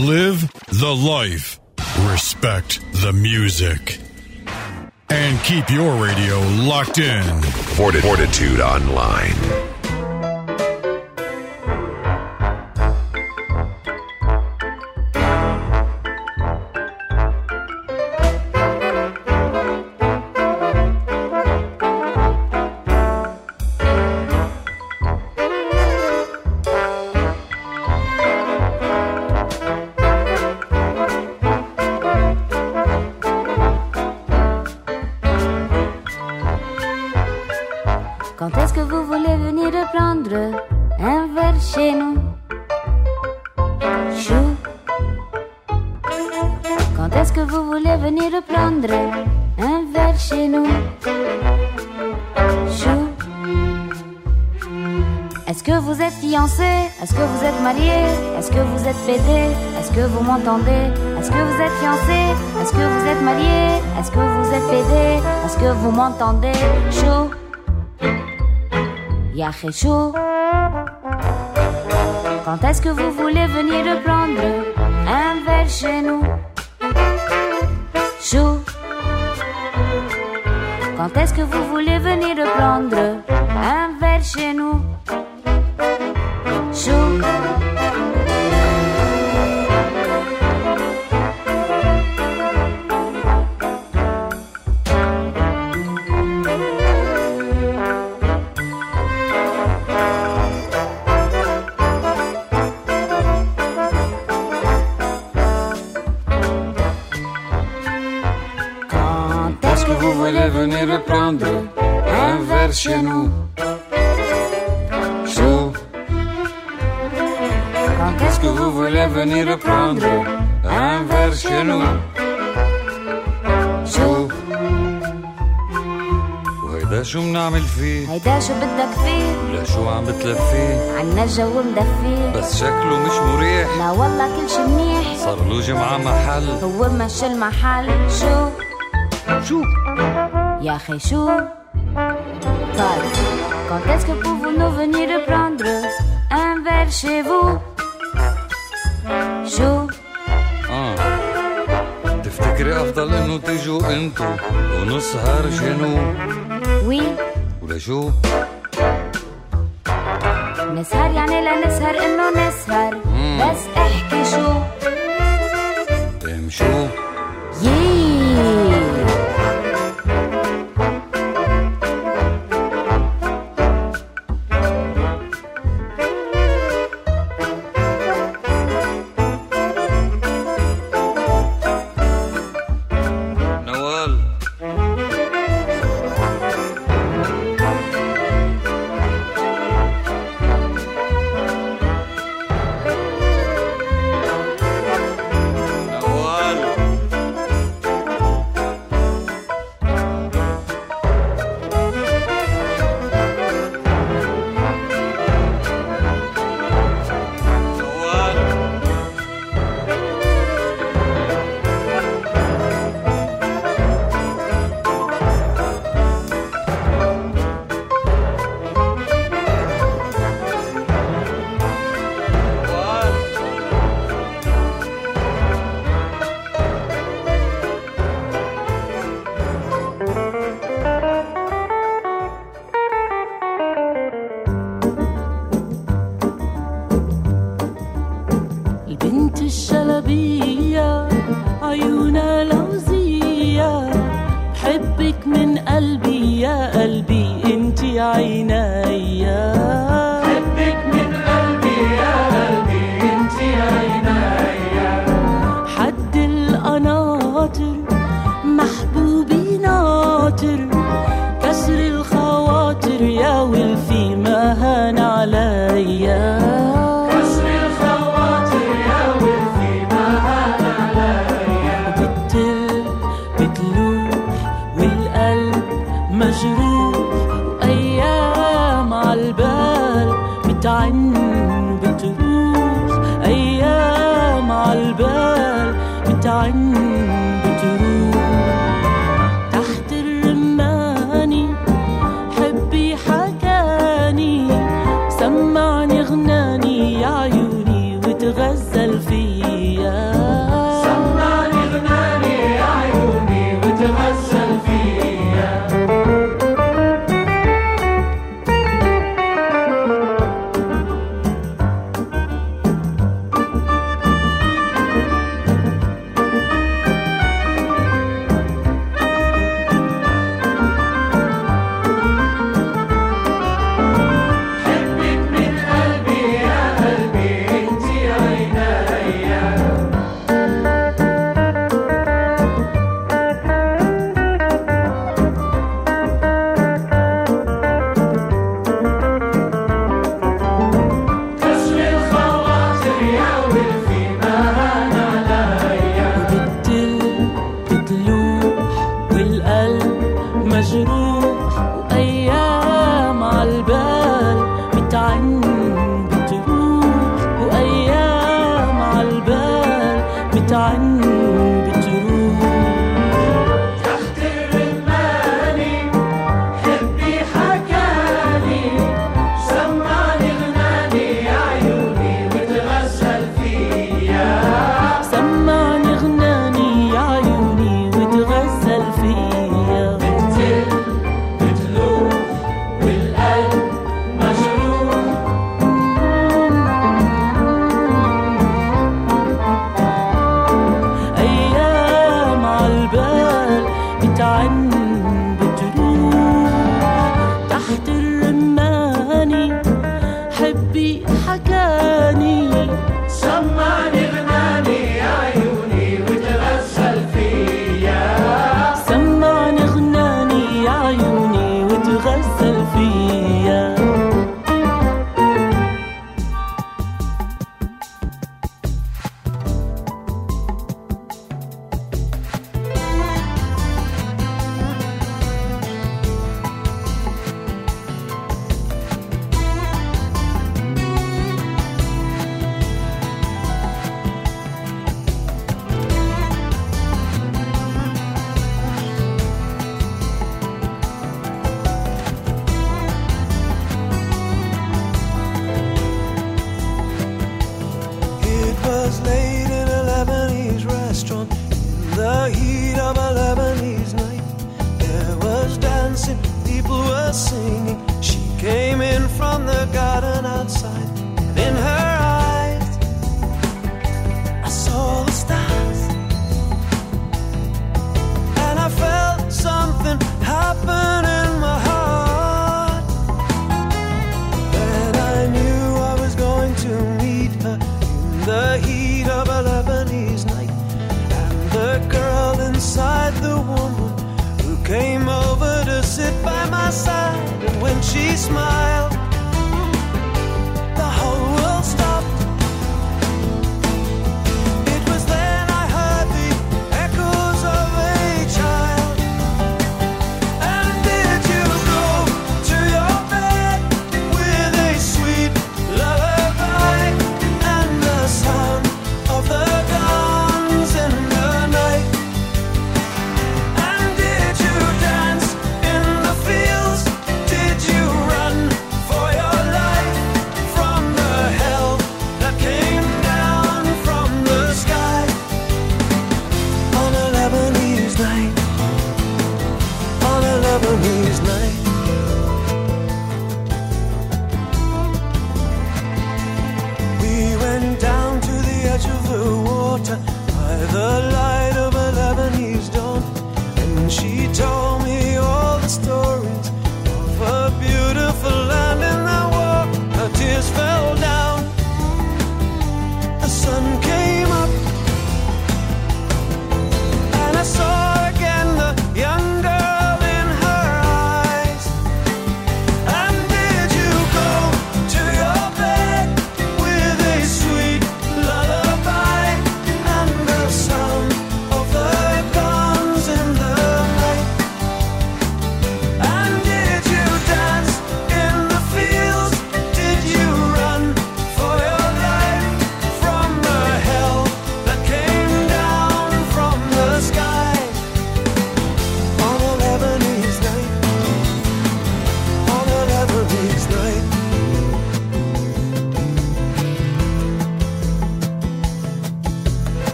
Live the life. Respect the music. And keep your radio locked in. Fortitude Online. Est-ce que vous êtes fiancé Est-ce que vous êtes marié Est-ce que vous êtes pédé Est-ce que vous m'entendez? Chaud. Yahé chaud. Quand est-ce que vous voulez venir prendre? Un verre chez nous chez nous. Chaud. Quand est-ce que vous voulez venir prendre un verre chez nous? شو وهيدا شو منعمل فيه؟ هيدا شو بدك فيه؟ ولا شو عم بتلفيه؟ عنا الجو مدفيه بس شكله مش مريح لا والله كل شي منيح صار له جمعة محل هو مشى المحل شو شو يا اخي شو Quand est-ce que pouvons-nous venir prendre un verre chez vous شو اه تفتكري افضل انه تيجوا انتو ونسهر شنو وي ولا شو نسهر يعني لا نسهر انه نسهر بس احكي شو ام شو يي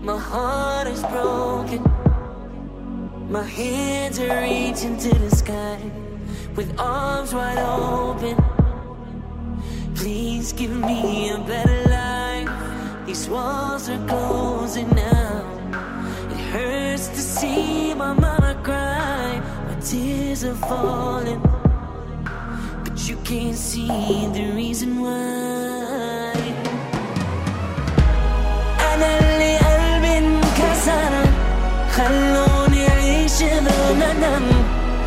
My heart is broken. My hands are reaching to the sky with arms wide open. Please give me a better life. These walls are closing now. It hurts to see my mama cry. My tears are falling, but you can't see the reason why. خلوني أعيش بالندم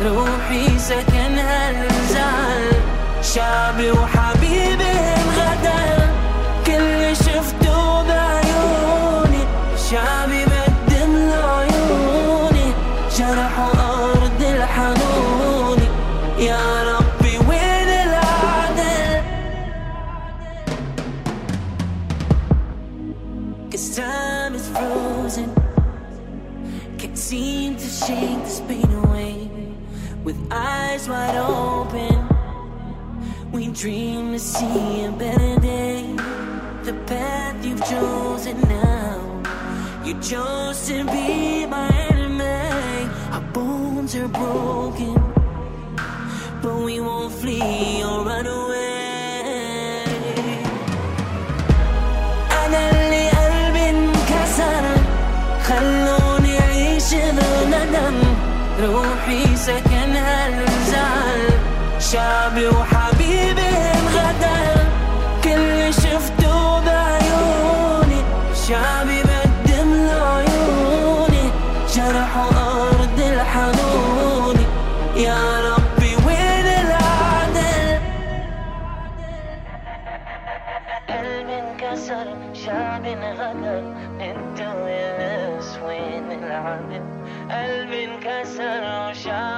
روحي سكنها الزعل شعبي وحبي chose to be my enemy. Our bones are broken, but we won't flee or run away. resolution.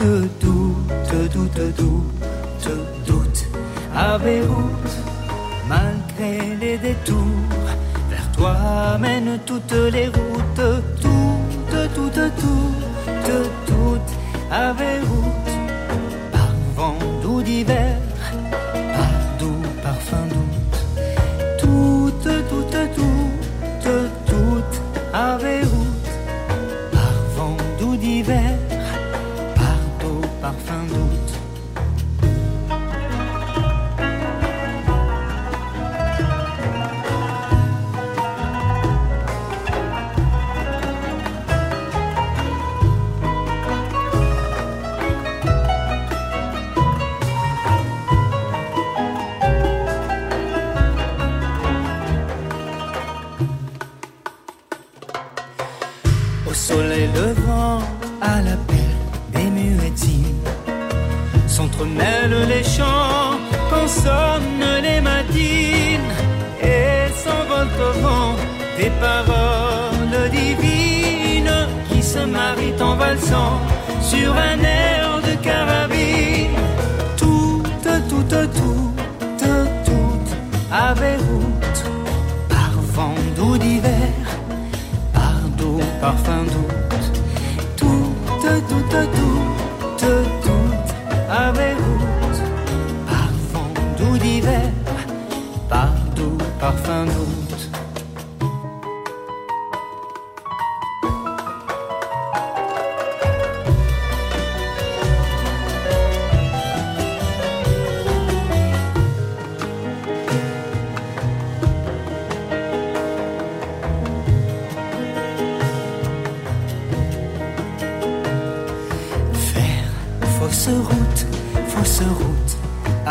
doute, doute, doute, doute. À Beyrouth, malgré les détours, vers toi mènent toutes les routes, toutes, toutes, toutes, toutes. À Beyrouth, par vent doux d'hiver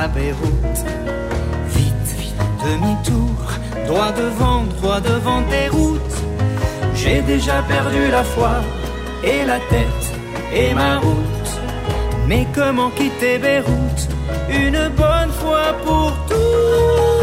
Vite, vite, demi-tour, droit devant, droit devant des routes. J'ai déjà perdu la foi et la tête et ma route. Mais comment quitter Beyrouth? Une bonne fois pour toutes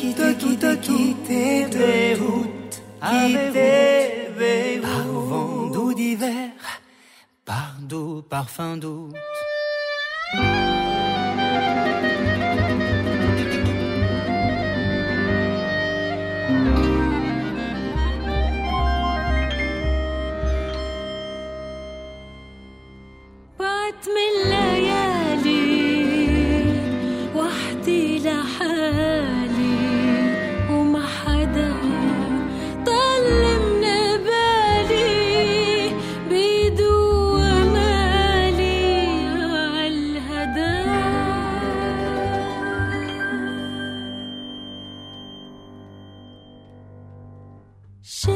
quitter, quitter, quitter Beyrouth, quitter Beyrouth. vent d'eau d'hiver, par doux, parfum doux. 是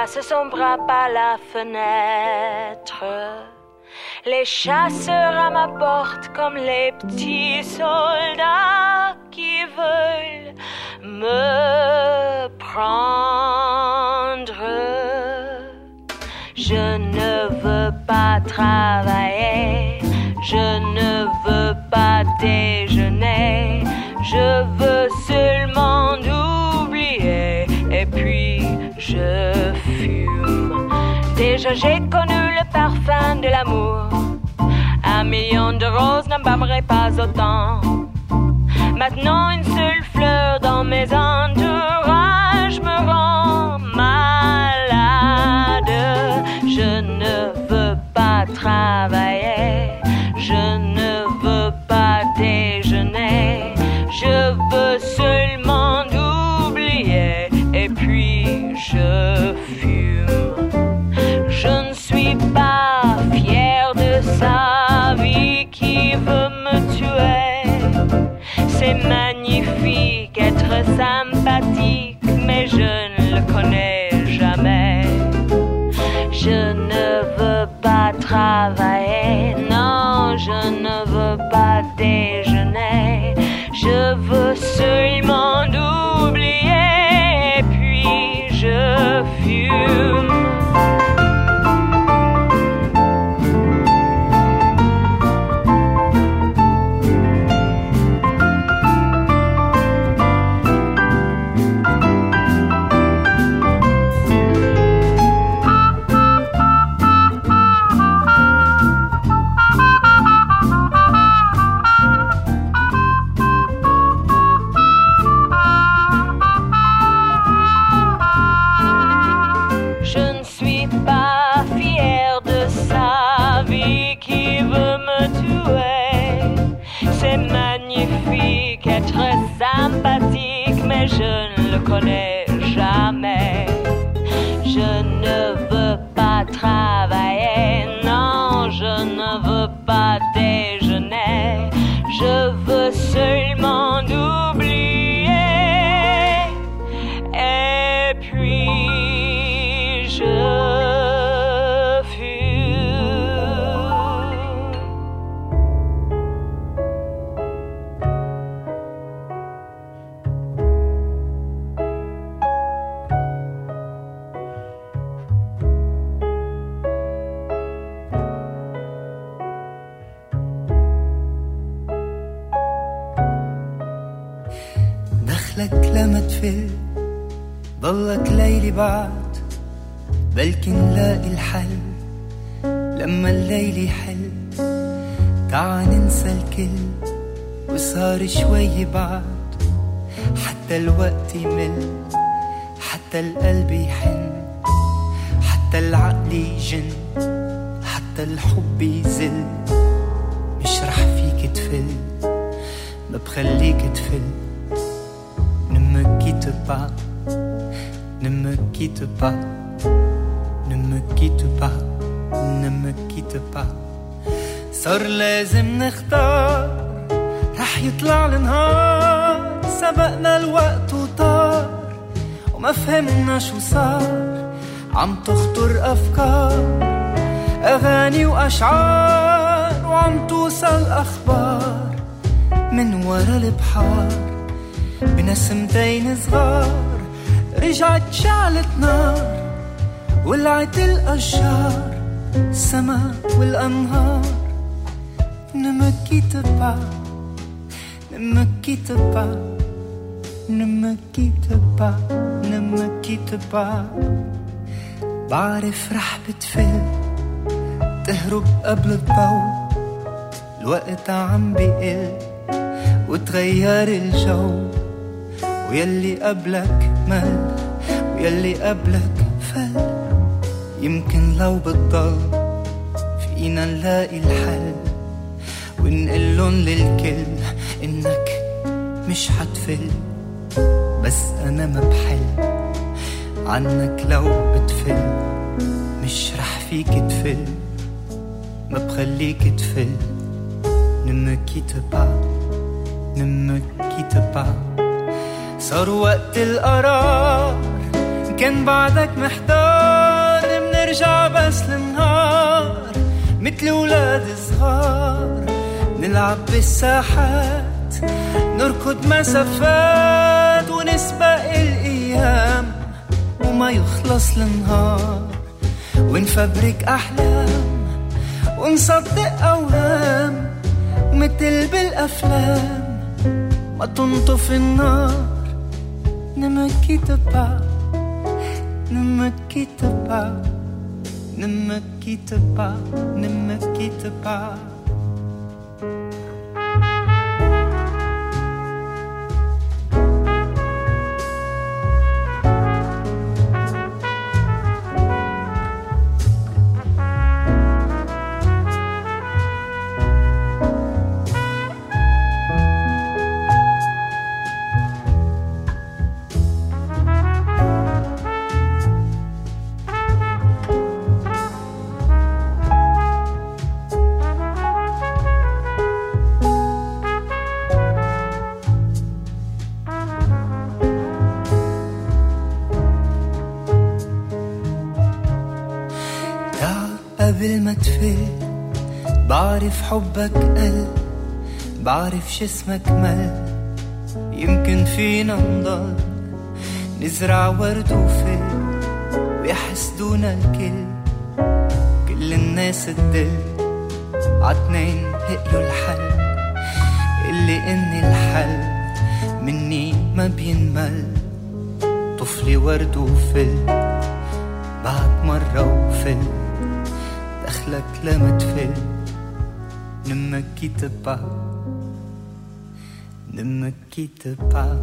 passe son bras par la fenêtre. Les chasseurs à ma porte comme les petits soldats qui veulent me prendre. Je ne veux pas travailler, je ne veux pas déjeuner, je j'ai connu le parfum de l'amour, un million de roses n'embâmerait pas autant. Maintenant une seule fleur dans mes entourages شوي بعد حتى الوقت يمل حتى القلب يحن حتى العقل يجن حتى الحب يزل. مش رح فيك تفل ما بخليك تفل. Ne me quitte pas, ne me quitte pas, ne me quitte pas, ne me quitte pas. صار لازم نختار رح يطلع النهار سبقنا الوقت وطار وما فهمنا شو صار. عم تخطر أفكار أغاني وأشعار وعم توصل أخبار. من ورا البحار بنسمتين صغار. رجعت شعلت نار ولعت الأشجار. السما والأنهار Ne me me quitte pas, ne me quitte pas, ne me quitte pas بعرف رح بتفل تهرب قبل الضوء. الوقت عم بيقل وتغير الجو. ويلي قبلك مل ويلي قبلك فل. يمكن لو بتضل فينا نلاقي الحل. ونقلن للكل. مش حتفل بس أنا ما بحل. عنك لو بتفل مش رح فيك تفل. ما بخليك تفل. Ne me quitte pas, quitte pas صار وقت القرار كان بعدك محتار. منرجع بس للنهار مثل ولاد صغار. نلعب بالساحات نركض مسافات ونسبق الأيام وما يخلص النهار ونفبرك أحلام ونصدق أوهام مثل بالأفلام ما تنطف النار ne me quitte pas, ne me quitte pas. بعرف حبك قل بعرف شو اسمك مل. يمكن فينا نضل نزرع ورد وفل ويحسدونا الكل. كل الناس تدل عتنين لقيوا الحل. اللي اني الحل مني ما بينمل. طفلي ورد وفل بعد مرة وفل دخلك لما تفل. Ne me quitte pas Ne me quitte pas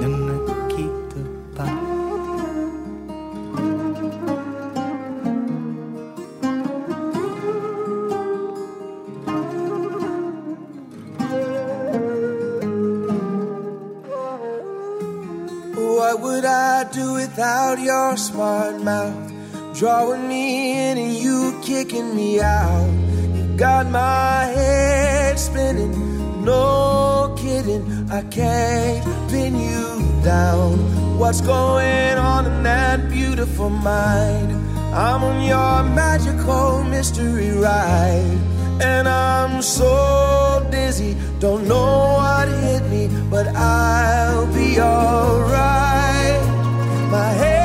Ne me quitte pas What would I do without your smart mouth? Drawing me in and you kicking me out. Got my head spinning, no kidding. I can't pin you down. What's going on in that beautiful mind? I'm on your magical mystery ride. And I'm so dizzy, don't know what hit me, but I'll be alright. My head's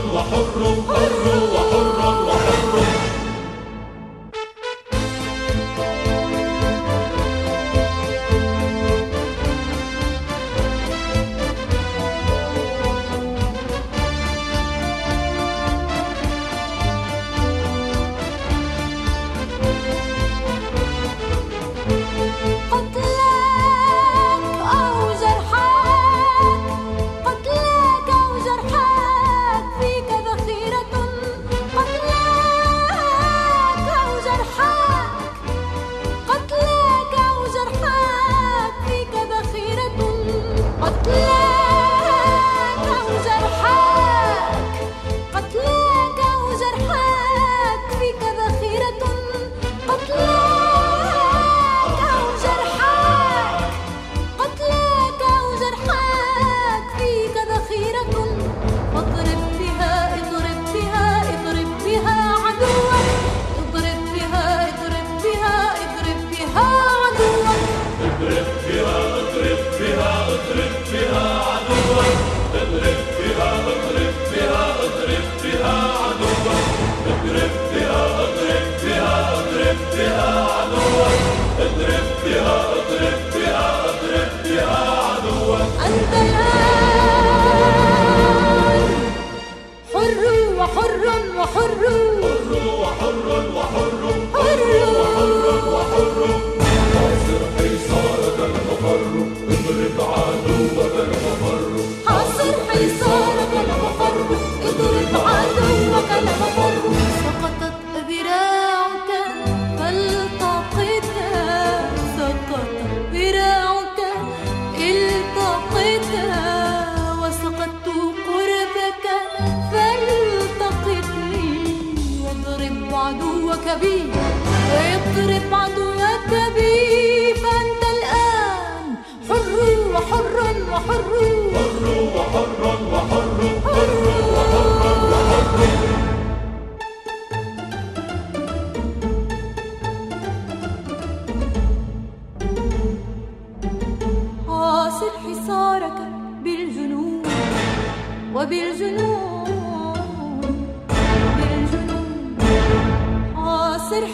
الله حر حر كبير اضرب عدوك بيه فأنت الآن حر وحر وحر. حر وحر وحر حر وحر وحر حصارك وبالجنون. عاصر